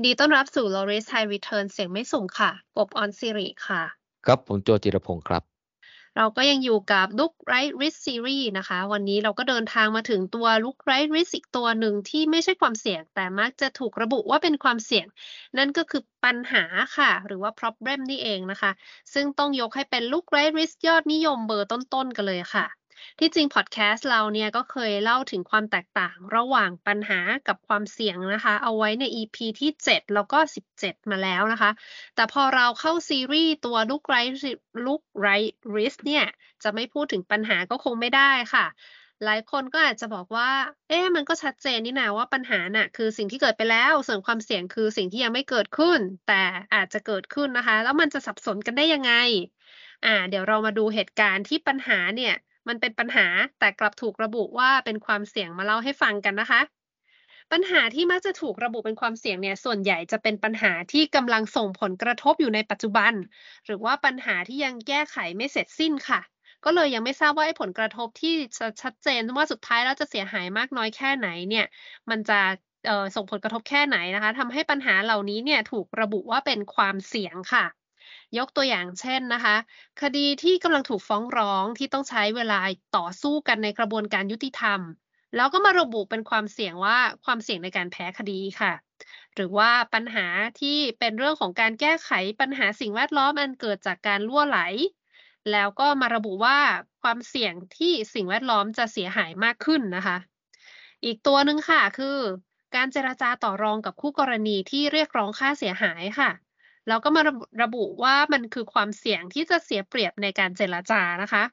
นดีต้อนรับสู่ Loris High Return เสียงไม่สูงค่ะ กบออนซิริค่ะ ครับ ผมโจจิรพงศ์ครับ เราก็ยังอยู่กับ Look Right Risk Series นะคะ วันนี้เราก็เดินทางมาถึงตัว Look Right Risk อีกตัวหนึ่งที่ไม่ใช่ความเสี่ยง แต่มักจะถูกระบุว่าเป็นความเสี่ยง นั่นก็คือปัญหาค่ะ หรือว่า problem นี่เองนะคะ ซึ่งต้องยกให้เป็น Look Right Risk ยอดนิยมเบอร์ต้นๆกันเลยค่ะ ที่จริงพอดแคสต์เราเนี่ยก็เคยเล่าถึงความแตกต่างระหว่างปัญหากับความเสี่ยงนะคะ เอาไว้ใน EP ที่ 7 แล้วก็ 17 มาแล้วนะคะ แต่พอเราเข้าซีรีส์ตัวลุกไรลุกไรริสเนี่ย จะไม่พูดถึงปัญหาก็คงไม่ได้ค่ะหลายคนก็อาจจะบอกว่า เอ๊ะ มันก็ชัดเจนนี่นะว่าปัญหาน่ะ คือสิ่งที่เกิดไปแล้ว ส่วนความเสี่ยงคือสิ่งที่ยังไม่เกิดขึ้น แต่อาจจะเกิดขึ้นนะคะ แล้วมันจะสับสนกันได้ยังไง อ่า เดี๋ยวเรามาดูเหตุการณ์ที่ปัญหาเนี่ย มันเป็นปัญหาแต่กลับถูกระบุว่าเป็นความเสี่ยงมาเล่าให้ฟังกันนะคะ ปัญหาที่มักจะถูกระบุเป็นความเสี่ยงเนี่ยส่วนใหญ่จะเป็นปัญหาที่กำลังส่งผลกระทบอยู่ในปัจจุบัน หรือว่าปัญหาที่ยังแก้ไขไม่เสร็จสิ้นค่ะก็เลยยังไม่ทราบว่าไอ้ผลกระทบที่จะชัดเจนว่าสุดท้ายแล้วจะเสียหายมากน้อยแค่ไหนเนี่ย มันจะส่งผลกระทบแค่ไหนนะคะทำให้ปัญหาเหล่านี้เนี่ยถูกระบุว่าเป็นความเสี่ยงค่ะ ยกตัวอย่างเช่นนะคะ คดีที่กำลังถูกฟ้องร้องที่ต้องใช้เวลาต่อสู้กันในกระบวนการยุติธรรม แล้วก็มาระบุเป็นความเสี่ยงว่าความเสี่ยงในการแพ้คดีค่ะ หรือว่าปัญหาที่เป็นเรื่องของการแก้ไขปัญหาสิ่งแวดล้อมอันเกิดจากการล่วไหล แล้วก็มาระบุว่าความเสี่ยงที่สิ่งแวดล้อมจะเสียหายมากขึ้นนะคะ อีกตัวหนึ่งค่ะคือการเจราจาต่อรองกับคู่กรณีที่เรียกร้องค่าเสียหายค่ะ แล้วก็มาระบุว่ามันคือความเสี่ยงที่จะเสียเปรียบในการเจรจานะคะ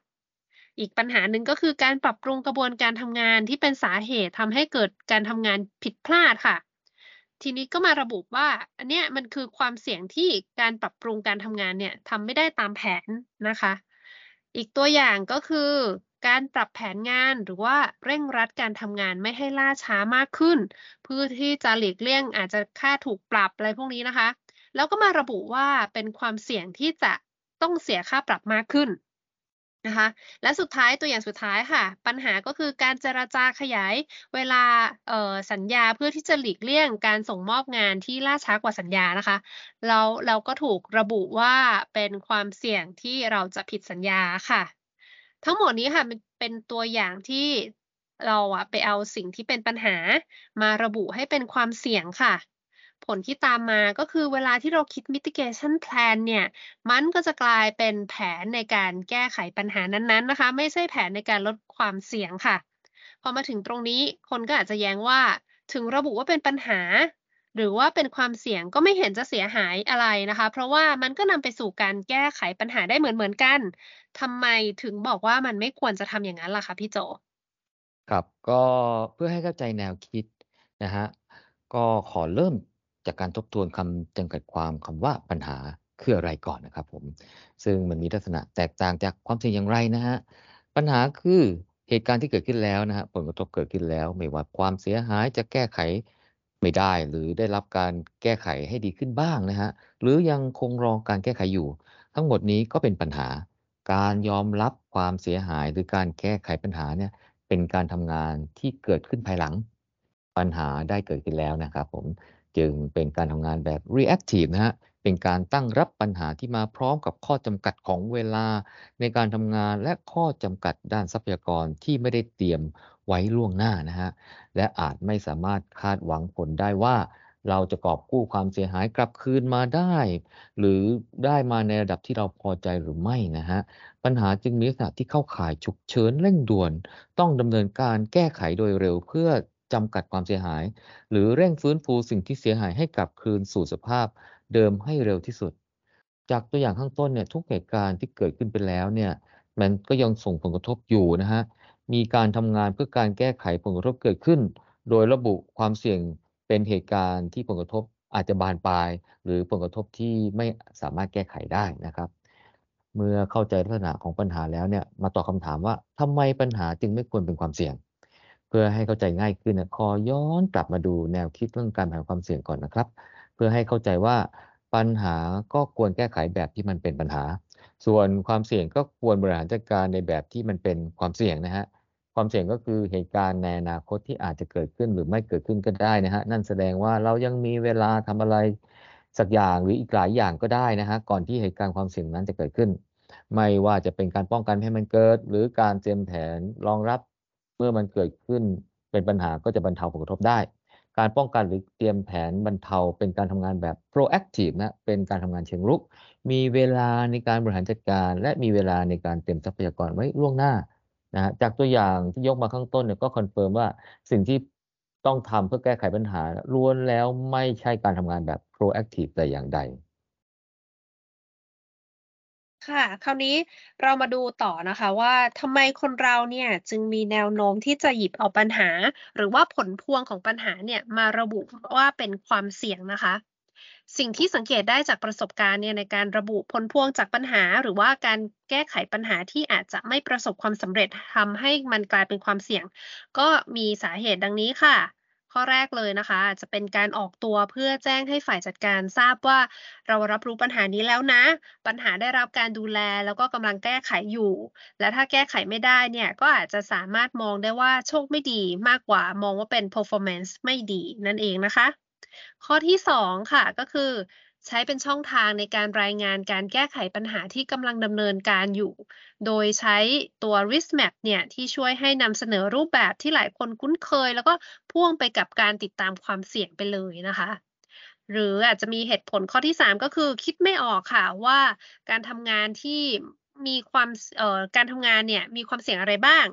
อีกปัญหาหนึ่งก็คือการปรับปรุงกระบวนการทำงานที่เป็นสาเหตุทำให้เกิดการทำงานผิดพลาดค่ะ ทีนี้ก็มาระบุว่า อันเนี้ยมันคือความเสี่ยงที่การปรับปรุงการทำงานเนี่ยทำไม่ได้ตามแผนนะคะ อีกตัวอย่างก็คือการปรับแผนงานหรือว่าเร่งรัดการทำงานไม่ให้ล่าช้ามากขึ้น เพื่อที่จะหลีกเลี่ยงอาจจะค่าถูกปรับอะไรพวกนี้นะคะ แล้วก็มาระบุว่าเป็นความเสี่ยงที่จะต้องเสียค่าปรับมากขึ้นนะคะ และสุดท้ายตัวอย่างสุดท้ายค่ะ ปัญหาก็คือการเจราจาขยายเวลาสัญญาเพื่อที่จะหลีกเลี่ยงการส่งมอบงานที่ล่าช้ากว่าสัญญานะคะ เราเราก็ถูกระบุว่าเป็นความเสี่ยงที่เราจะผิดสัญญาค่ะ ทั้งหมดนี้ค่ะเป็นตัวอย่างที่เราอะไปเอาสิ่งที่เป็นปัญหา มาระบุให้เป็นความเสี่ยงค่ะ ผลที่ตามมาก็คือเวลาที่เราคิด mitigation plan เนี่ย มันก็จะกลายเป็นแผนในการแก้ไขปัญหานั้นๆนะคะ ไม่ใช่แผนในการลดความเสี่ยงค่ะ พอมาถึงตรงนี้คนก็อาจจะแย้งว่าถึงระบุว่าเป็นปัญหา หรือว่าเป็นความเสี่ยงก็ไม่เห็นจะเสียหายอะไรนะคะ เพราะว่ามันก็นำไปสู่การแก้ไขปัญหาได้เหมือนๆกันทำไมถึงบอกว่ามันไม่ควรจะทำอย่างนั้นล่ะคะพี่โจครับก็เพื่อให้เข้าใจแนวคิดนะฮะก็ขอเริ่ม จากการทบทวนคำจำกัดความคำว่าปัญหาคืออะไรก่อนนะครับผมซึ่งมันมีลักษณะแตกต่างจากความเสี่ยงอย่างไรนะฮะปัญหาคือเหตุการณ์ที่เกิดขึ้นแล้วนะฮะผลกระทบเกิดขึ้นแล้ว ไม่ว่าความเสียหายจะแก้ไขไม่ได้ หรือได้รับการแก้ไขให้ดีขึ้นบ้างนะฮะหรือยังคงรอการแก้ไขอยู่ ทั้งหมดนี้ก็เป็นปัญหา การยอมรับความเสียหายหรือการแก้ไขปัญหาเนี่ยเป็นการทำงานที่เกิดขึ้นภายหลัง ปัญหาได้เกิดขึ้นแล้วนะครับผม จึงเป็นการทำงานแบบ reactive นะฮะเป็นการตั้งรับปัญหาที่มาพร้อมกับข้อจำกัดของเวลา ในการทำงานและข้อจำกัดด้านทรัพยากรที่ไม่ได้เตรียมไว้ล่วงหน้านะฮะและอาจไม่สามารถคาดหวังผลได้ว่า เราจะกอบกู้ความเสียหายกลับคืนมาได้ หรือได้มาในระดับที่เราพอใจหรือไม่นะฮะปัญหาจึงมีลักษณะที่เข้าข่ายฉุกเฉินเร่งด่วน ต้องดำเนินการแก้ไขโดยเร็วเพื่อ จำกัดความเสียหาย หรือเร่งฟื้นฟูสิ่งที่เสียหายให้กลับคืนสู่สภาพเดิมให้เร็วที่สุด จากตัวอย่างข้างต้นเนี่ยทุกเหตุการณ์ที่เกิดขึ้นไปแล้วเนี่ยมันก็ยังส่งผลกระทบอยู่นะฮะมีการทำงานเพื่อการแก้ไขผลกระทบเกิดขึ้น โดยระบุความเสี่ยงเป็นเหตุการณ์ที่ผลกระทบอาจจะบานปลาย หรือผลกระทบที่ไม่สามารถแก้ไขได้นะครับ เมื่อเข้าใจลักษณะของปัญหาแล้วเนี่ยมาตอบคาถามว่าทำไมปัญหาจึงไม่ควรเป็นความเสี่ยง เพื่อให้เข้าใจง่ายขึ้นนะขอย้อนกลับมาดูแนวคิดเรื่องการแบ่งความเสี่ยงก่อนนะครับ เพื่อให้เข้าใจว่าปัญหาก็ควรแก้ไขแบบที่มันเป็นปัญหา ส่วนความเสี่ยงก็ควรบริหารจัดการในแบบที่มันเป็นความเสี่ยงนะฮะคความเสี่ยงก็คือเหตุการณ์ในอนาคตที่อาจจะเกิดขึ้นหรือไม่เกิดขึ้นก็ได้นะฮะนั่นแสดงว่าเรายังมีเวลาทำอะไรสักอย่างหรืออีกหลายอย่างก็ได้นะฮะก่อนที่เหตุการณ์ความเสี่ยงนั้นจะเกิดขึ้น ไม่ว่าจะเป็นการป้องกันให้มันเกิด หรือการเตรียมแผนรองรับ เมื่อมันเกิดขึ้นเป็นปัญหาก็จะบรรเทาผลกระทบได้ การป้องกันหรือเตรียมแผนบรรเทาเป็นการทำงานแบบ proactive นะ เป็นการทำงานเชิงรุก มีเวลาในการบริหารจัดการ และมีเวลาในการเตรียมทรัพยากรไว้ล่วงหน้านะฮะจากตัวอย่างที่ยกมาข้างต้นเนี่ยก็คอนเฟิร์มว่าสิ่งที่ต้องทำเพื่อแก้ไขปัญหาล้วนแล้วไม่ใช่การทำงานแบบ proactive แต่อย่างใด ค่ะ คราวนี้เรามาดูต่อนะคะว่าทำไมคนเราเนี่ยจึงมีแนวโน้มที่จะหยิบเอาปัญหา หรือว่าผลพวงของปัญหาเนี่ยมาระบุว่าเป็นความเสี่ยงนะคะ สิ่งที่สังเกตได้จากประสบการณ์เนี่ยในการระบุผลพวงจากปัญหา หรือว่าการแก้ไขปัญหาที่อาจจะไม่ประสบความสำเร็จทำให้มันกลายเป็นความเสี่ยง ก็มีสาเหตุดังนี้ค่ะ ข้อแรกเลยนะคะอาจจะเป็นการออกตัวเพื่อแจ้งให้ฝ่ายจัดการทราบว่าเรารับรู้ปัญหานี้แล้วนะ ปัญหาได้รับการดูแลแล้วก็กำลังแก้ไขอยู่ และถ้าแก้ไขไม่ได้เนี่ยก็อาจจะสามารถมองได้ว่าโชคไม่ดีมากกว่ามองว่าเป็น performance ไม่ดีนั่นเองนะคะ ข้อที่สองค่ะก็คือ ใช้เป็นช่องทางในการรายงานการแก้ไขปัญหาที่กำลังดำเนินการอยู่ โดยใช้ตัว risk map เนี่ยที่ช่วยให้นำเสนอรูปแบบที่หลายคนคุ้นเคย แล้วก็พ่วงไปกับการติดตามความเสี่ยงไปเลยนะคะหรืออาจจะมีเหตุผลข้อที่ 3 ก็คือคิดไม่ออกค่ะว่าการทำงานที่มีความการทำงานเนี่ยมีความเสี่ยงอะไรบ้าง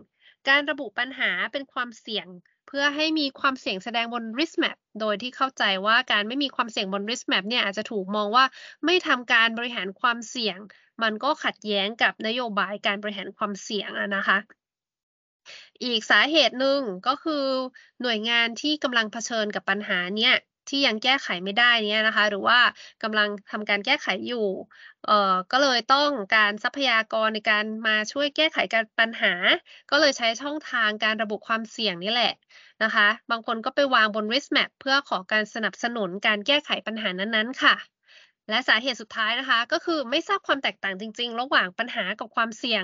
การระบุปัญหาเป็นความเสี่ยง พื่อให้มีความเสี่ยงแสดงบน risk map โดยที่เข้าใจว่าการไม่มีความเสี่ยงบน risk map เนี่ยอาจจะถูกมองว่าไม่ทำการบริหารความเสี่ยง มันก็ขัดแย้งกับนโยบายการบริหารความเสี่ยงอะนะคะอีกสาเหตุหนึ่งก็คือหน่วยงานที่กำลังเผชิญกับปัญหาเนี่ย ที่ยังแก้ไขไม่ได้เนี่ยนะคะ หรือว่ากำลังทำการแก้ไขอยู่เอ่อก็เลยต้องการทรัพยากรในการมาช่วยแก้ไขการปัญหา ก็เลยใช้ช่องทางการระบุความเสี่ยงนี่แหละนะคะ บางคนก็ไปวางบน risk map เพื่อขอการสนับสนุนการแก้ไขปัญหานั้นๆค่ะ และสาเหตุสุดท้ายนะคะ ก็คือไม่ทราบความแตกต่างจริง ๆ ระหว่างปัญหากับความเสี่ยง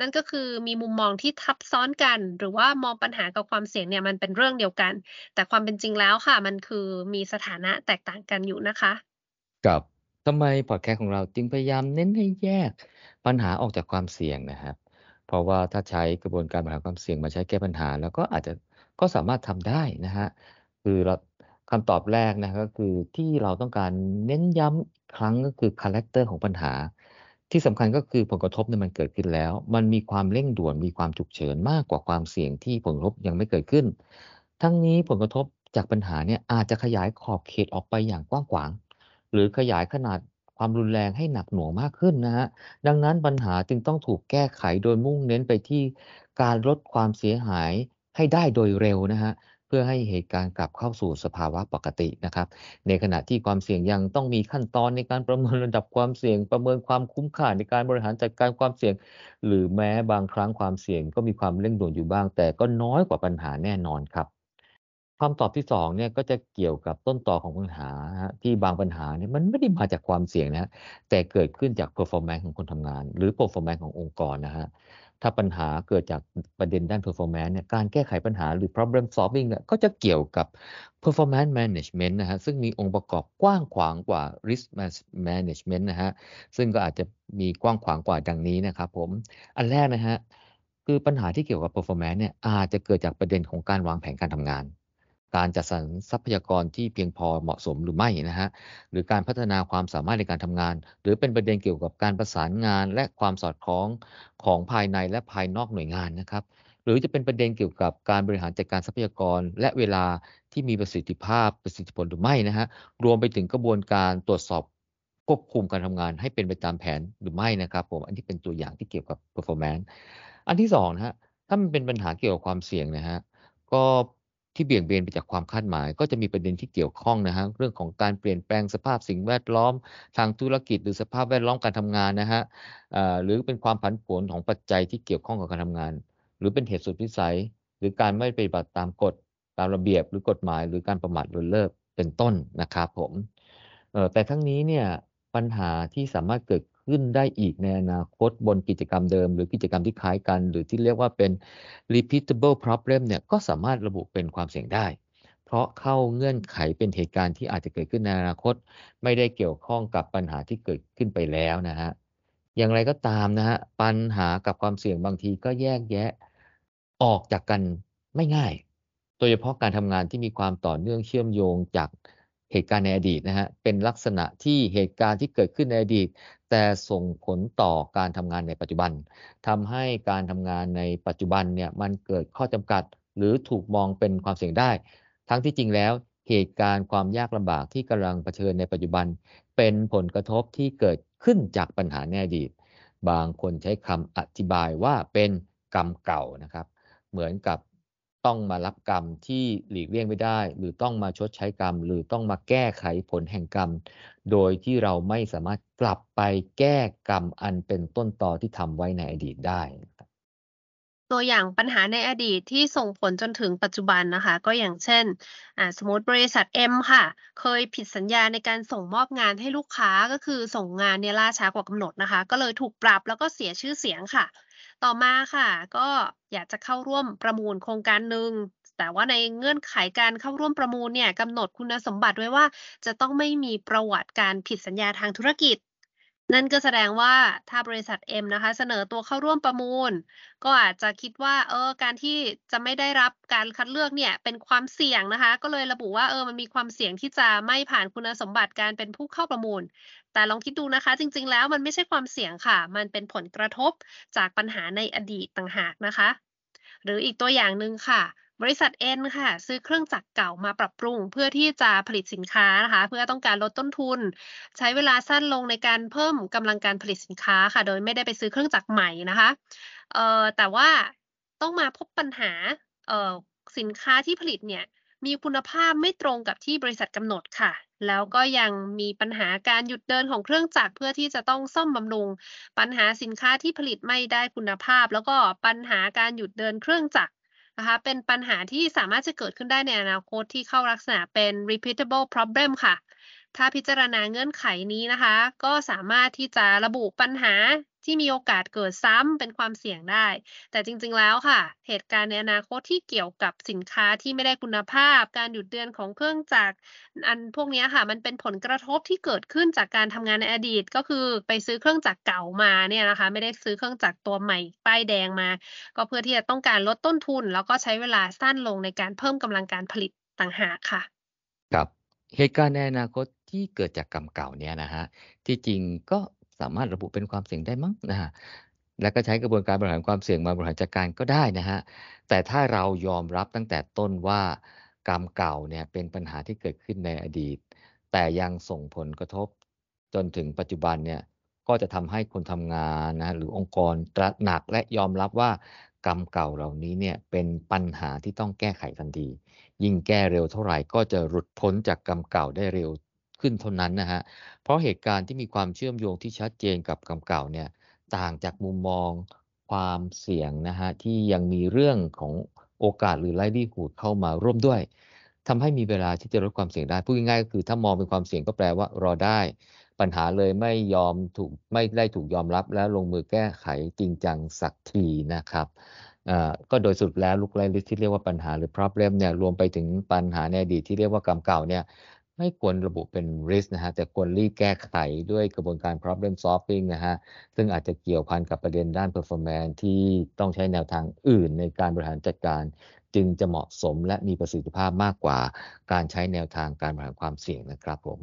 นั่นก็คือมีมุมมองที่ทับซ้อนกัน หรือว่ามองปัญหากับความเสี่ยงเนี่ยมันเป็นเรื่องเดียวกัน แต่ความเป็นจริงแล้วค่ะ มันคือมีสถานะแตกต่างกันอยู่นะคะกับทำไมพอดแคสต์ของเราจึงพยายามเน้นให้แยกปัญหาออกจากความเสี่ยงนะครับ เพราะว่าถ้าใช้กระบวนการบริหารความเสี่ยงมาใช้แก้ปัญหา แล้วก็อาจจะก็สามารถทำได้นะฮะคือเรา คำตอบแรกนะก็คือที่เราต้องการเน้นย้ำอีกครั้งก็คือคาแรคเตอร์ของปัญหา ที่สำคัญก็คือผลกระทบเนี่ยมันเกิดขึ้นแล้ว มันมีความเร่งด่วนมีความฉุกเฉินมากกว่าความเสี่ยงที่ผลกระทบยังไม่เกิดขึ้น ทั้งนี้ผลกระทบจากปัญหาเนี่ยอาจจะขยายขอบเขตออกไปอย่างกว้างขวาง หรือขยายขนาดความรุนแรงให้หนักหน่วงมากขึ้นนะฮะดังนั้นปัญหาจึงต้องถูกแก้ไขโดยมุ่งเน้นไปที่การลดความเสียหายให้ได้โดยเร็วนะฮะ พื่อให้เหตุการณ์กลับเข้าสู่สภาวะปกตินะครับ ในขณะที่ความเสี่ยงยังต้องมีขั้นตอนในการประเมินระดับความเสี่ยง ประเมินความคุ้มค่าในการบริหารจัดการความเสี่ยง หรือแม้บางครั้งความเสี่ยงก็มีความเร่งด่วนอยู่บ้าง แต่ก็น้อยกว่าปัญหาแน่นอนครับคำตอบที่สองเนี่ยก็จะเกี่ยวกับต้นตอของปัญหาที่บางปัญหาเนี่ยมันไม่ได้มาจากความเสี่ยงนะแต่เกิดขึ้นจาก performance ของคนทำงาน หรือ performance ขององค์กรนะฮะ ถ้าปัญหาเกิดจากประเด็นด้าน performance เนี่ยการแก้ไขปัญหาหรือ problem solving เนี่ยก็จะเกี่ยวกับ performance management นะฮะซึ่งมีองค์ประกอบกว้างขวางกว่า risk management นะฮะซึ่งก็อาจจะมีกว้างขวางกว่าดังนี้นะครับผม อันแรกนะฮะคือปัญหาที่เกี่ยวกับ performance เนี่ยอาจจะเกิดจากประเด็นของการวางแผนการทำงาน การจัดสรรทรัพยากรที่เพียงพอเหมาะสมหรือไม่นะฮะหรือการพัฒนาความสามารถในการทำงาน หรือเป็นประเด็นเกี่ยวกับการประสานงาน และความสอดคล้องของภายในและภายนอกหน่วยงานนะครับหรือจะเป็นประเด็นเกี่ยวกับการบริหารจัดการทรัพยากร และเวลาที่มีประสิทธิภาพประสิทธิผลหรือไม่นะฮะรวมไปถึงกระบวนการตรวจสอบควบคุมการทำงานให้เป็นไปตามแผนหรือไม่นะครับผมอันที่เป็นตัวอย่างที่เกี่ยวกับ performance อันที่สองนะฮะถ้ามันเป็นปัญหาเกี่ยวกับความเสี่ยงนะฮะก็ ที่เบี่ยงเบนไปจากความคาดหมาย ก็จะมีประเด็นที่เกี่ยวข้องนะฮะเรื่องของการเปลี่ยนแปลงสภาพสิ่งแวดล้อม ทางธุรกิจหรือสภาพแวดล้อมการทำงานนะฮะหรือเป็นความผันผวนของปัจจัยที่เกี่ยวข้องกับการทำงาน หรือเป็นเหตุสุดวิสัย หรือการไม่ปฏิบัติตามกฎตามระเบียบหรือกฎหมาย หรือการประมาทเลินเล่อเป็นต้นนะครับผมแต่ทั้งนี้เนี่ยปัญหาที่สามารถเกิด ขึ้นได้อีกในอนาคตบนกิจกรรมเดิม หรือกิจกรรมที่คล้ายกัน หรือที่เรียกว่าเป็น repeatable problem เนี่ยก็สามารถระบุเป็นความเสี่ยงได้ เพราะเข้าเงื่อนไขเป็นเหตุการณ์ที่อาจจะเกิดขึ้นในอนาคต ไม่ได้เกี่ยวข้องกับปัญหาที่เกิดขึ้นไปแล้วนะฮะอย่างไรก็ตามนะฮะปัญหากับความเสี่ยงบางทีก็แยกแยะออกจากกันไม่ง่ายโดยเฉพาะการทำงานที่มีความต่อเนื่องเชื่อมโยงจากเหตุการณ์ในอดีตนะฮะเป็นลักษณะที่เหตุการณ์ที่เกิดขึ้นในอดีต แต่ส่งผลต่อการทำงานในปัจจุบันทำให้การทำงานในปัจจุบันเนี่ยมันเกิดข้อจำกัด หรือถูกมองเป็นความเสี่ยงได้ ทั้งที่จริงแล้วเหตุการณ์ความยากลำบากที่กำลังเผชิญในปัจจุบัน เป็นผลกระทบที่เกิดขึ้นจากปัญหาในอดีต บางคนใช้คำอธิบายว่าเป็นกรรมเก่านะครับ เหมือนกับ ต้องมารับกรรมที่หลีกเลี่ยงไม่ได้ หรือต้องมาชดใช้กรรม หรือต้องมาแก้ไขผลแห่งกรรม โดยที่เราไม่สามารถกลับไปแก้กรรมอันเป็นต้นตอที่ทำไว้ในอดีตได้ ตัวอย่างปัญหาในอดีตที่ส่งผลจนถึงปัจจุบันนะคะ ก็อย่างเช่นสมมติบริษัท M ค่ะ เคยผิดสัญญาในการส่งมอบงานให้ลูกค้าก็คือส่งงานเนี่ยล่าช้ากว่ากำหนดนะคะ ก็เลยถูกปรับแล้วก็เสียชื่อเสียงค่ะ ต่อมาค่ะ ก็อยากจะเข้าร่วมประมูลโครงการหนึ่งแต่ว่าในเงื่อนไขการเข้าร่วมประมูลเนี่ยกำหนดคุณสมบัติไว้ว่า จะต้องไม่มีประวัติการผิดสัญญาทางธุรกิจ นั่นก็แสดงว่าถ้าบริษัท M นะคะ เสนอตัวเข้าร่วมประมูล ก็อาจจะคิดว่าเออการที่จะไม่ได้รับการคัดเลือกเนี่ยเป็นความเสี่ยงนะคะ ก็เลยระบุว่าเออมันมีความเสี่ยงที่จะไม่ผ่านคุณสมบัติการเป็นผู้เข้าประมูล แต่ลองคิดดูนะคะ จริง ๆ แล้วมันไม่ใช่ความเสี่ยงค่ะ มันเป็นผลกระทบจากปัญหาในอดีตต่างหากนะคะ หรืออีกตัวอย่างหนึ่งค่ะ บริษัท N ค่ะ ซื้อเครื่องจักรเก่ามาปรับปรุง เพื่อที่จะผลิตสินค้านะคะ เพื่อต้องการลดต้นทุน ใช้เวลาสั้นลงในการเพิ่มกำลังการผลิตสินค้าค่ะ โดยไม่ได้ไปซื้อเครื่องจักรใหม่นะคะเอ่อแต่ว่าต้องมาพบปัญหาเอ่อสินค้าที่ผลิตเนี่ยมีคุณภาพไม่ตรงกับที่บริษัทกำหนดค่ะ แล้วก็ยังมีปัญหาการหยุดเดินของเครื่องจักรเพื่อที่จะต้องซ่อมบำรุง ปัญหาสินค้าที่ผลิตไม่ได้คุณภาพ แล้วก็ปัญหาการหยุดเดินเครื่องจักร นะคะ เป็นปัญหาที่สามารถจะเกิดขึ้นได้ในอนาคตที่เข้าลักษณะเป็น repeatable problem ค่ะ ถ้าพิจารณาเงื่อนไขนี้นะคะ ก็สามารถที่จะระบุปัญหา ที่มีโอกาสเกิดซ้ำเป็นความเสี่ยงได้ แต่จริงๆแล้วค่ะ เหตุการณ์ในอนาคตที่เกี่ยวกับสินค้าที่ไม่ได้คุณภาพ การหยุดเดือนของเครื่องจักรอันพวกนี้ค่ะ มันเป็นผลกระทบที่เกิดขึ้นจากการทำงานในอดีต ก็คือไปซื้อเครื่องจักรเก่ามาเนี่ยนะคะ ไม่ได้ซื้อเครื่องจักรตัวใหม่ป้ายแดงมา ก็เพื่อที่จะต้องการลดต้นทุน แล้วก็ใช้เวลาสั้นลงในการเพิ่มกำลังการผลิตต่างหากค่ะครับเหตุการณ์ในอนาคตที่เกิดจากกรรมเก่าเนี่ยนะฮะที่จริงก็ สามารถระบุเป็นความเสี่ยงได้มั้งนะฮะแล้วก็ใช้กระบวนการบริหารความเสี่ยงมาบริหารจัดการก็ได้นะฮะแต่ถ้าเรายอมรับตั้งแต่ต้นว่ากรรมเก่าเนี่ยเป็นปัญหาที่เกิดขึ้นในอดีต แต่ยังส่งผลกระทบจนถึงปัจจุบันเนี่ยก็จะทำให้คนทำงานนะหรือองค์กรตระหนักและยอมรับว่ากรรมเก่าเหล่านี้เนี่ยเป็นปัญหาที่ต้องแก้ไขทันที ยิ่งแก้เร็วเท่าไหร่ก็จะหลุดพ้นจากกรรมเก่าได้เร็วขึ้นเท่านั้นนะฮะ เพราะเหตุการณ์ที่มีความเชื่อมโยงที่ชัดเจนกับกรรมเก่าเนี่ยต่างจากมุมมองความเสี่ยงนะฮะที่ยังมีเรื่องของโอกาสหรือไล่ดีหูดเข้ามาร่วมด้วยทำให้มีเวลาที่จะลดความเสี่ยงได้พูดง่ายๆก็คือถ้ามองเป็นความเสี่ยงก็แปลว่ารอได้ ปัญหาเลยไม่ยอมถูกไม่ได้ถูกยอมรับแล้วลงมือแก้ไขจริงจังสักทีนะครับก็โดยสุดแล้วลุกไล่ลิสที่เรียกว่าปัญหาหรือ problem เนี่ยรวมไปถึงปัญหาในอดีตที่เรียกว่ากรรมเก่าเนี่ย ไม่ควรระบุเป็น risk นะฮะแต่ควรรีบแก้ไขด้วยกระบวนการ problem solving นะฮะซึ่งอาจจะเกี่ยวพันกับประเด็นด้าน performance ที่ต้องใช้แนวทางอื่นในการบริหารจัดการ จึงจะเหมาะสมและมีประสิทธิภาพมากกว่า การใช้แนวทางการบริหารความเสี่ยงนะครับผม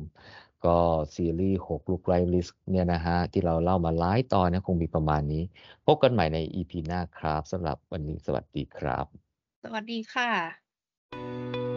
ก็ซีรีส์6ลูกไรลิสเนี่ยนะฮะ ที่เราเล่ามาหลายตอนนะคงมีประมาณนี้ พบกันใหม่ใน EP หน้าครับสำหรับวันนี้สวัสดีครับ สวัสดีค่ะ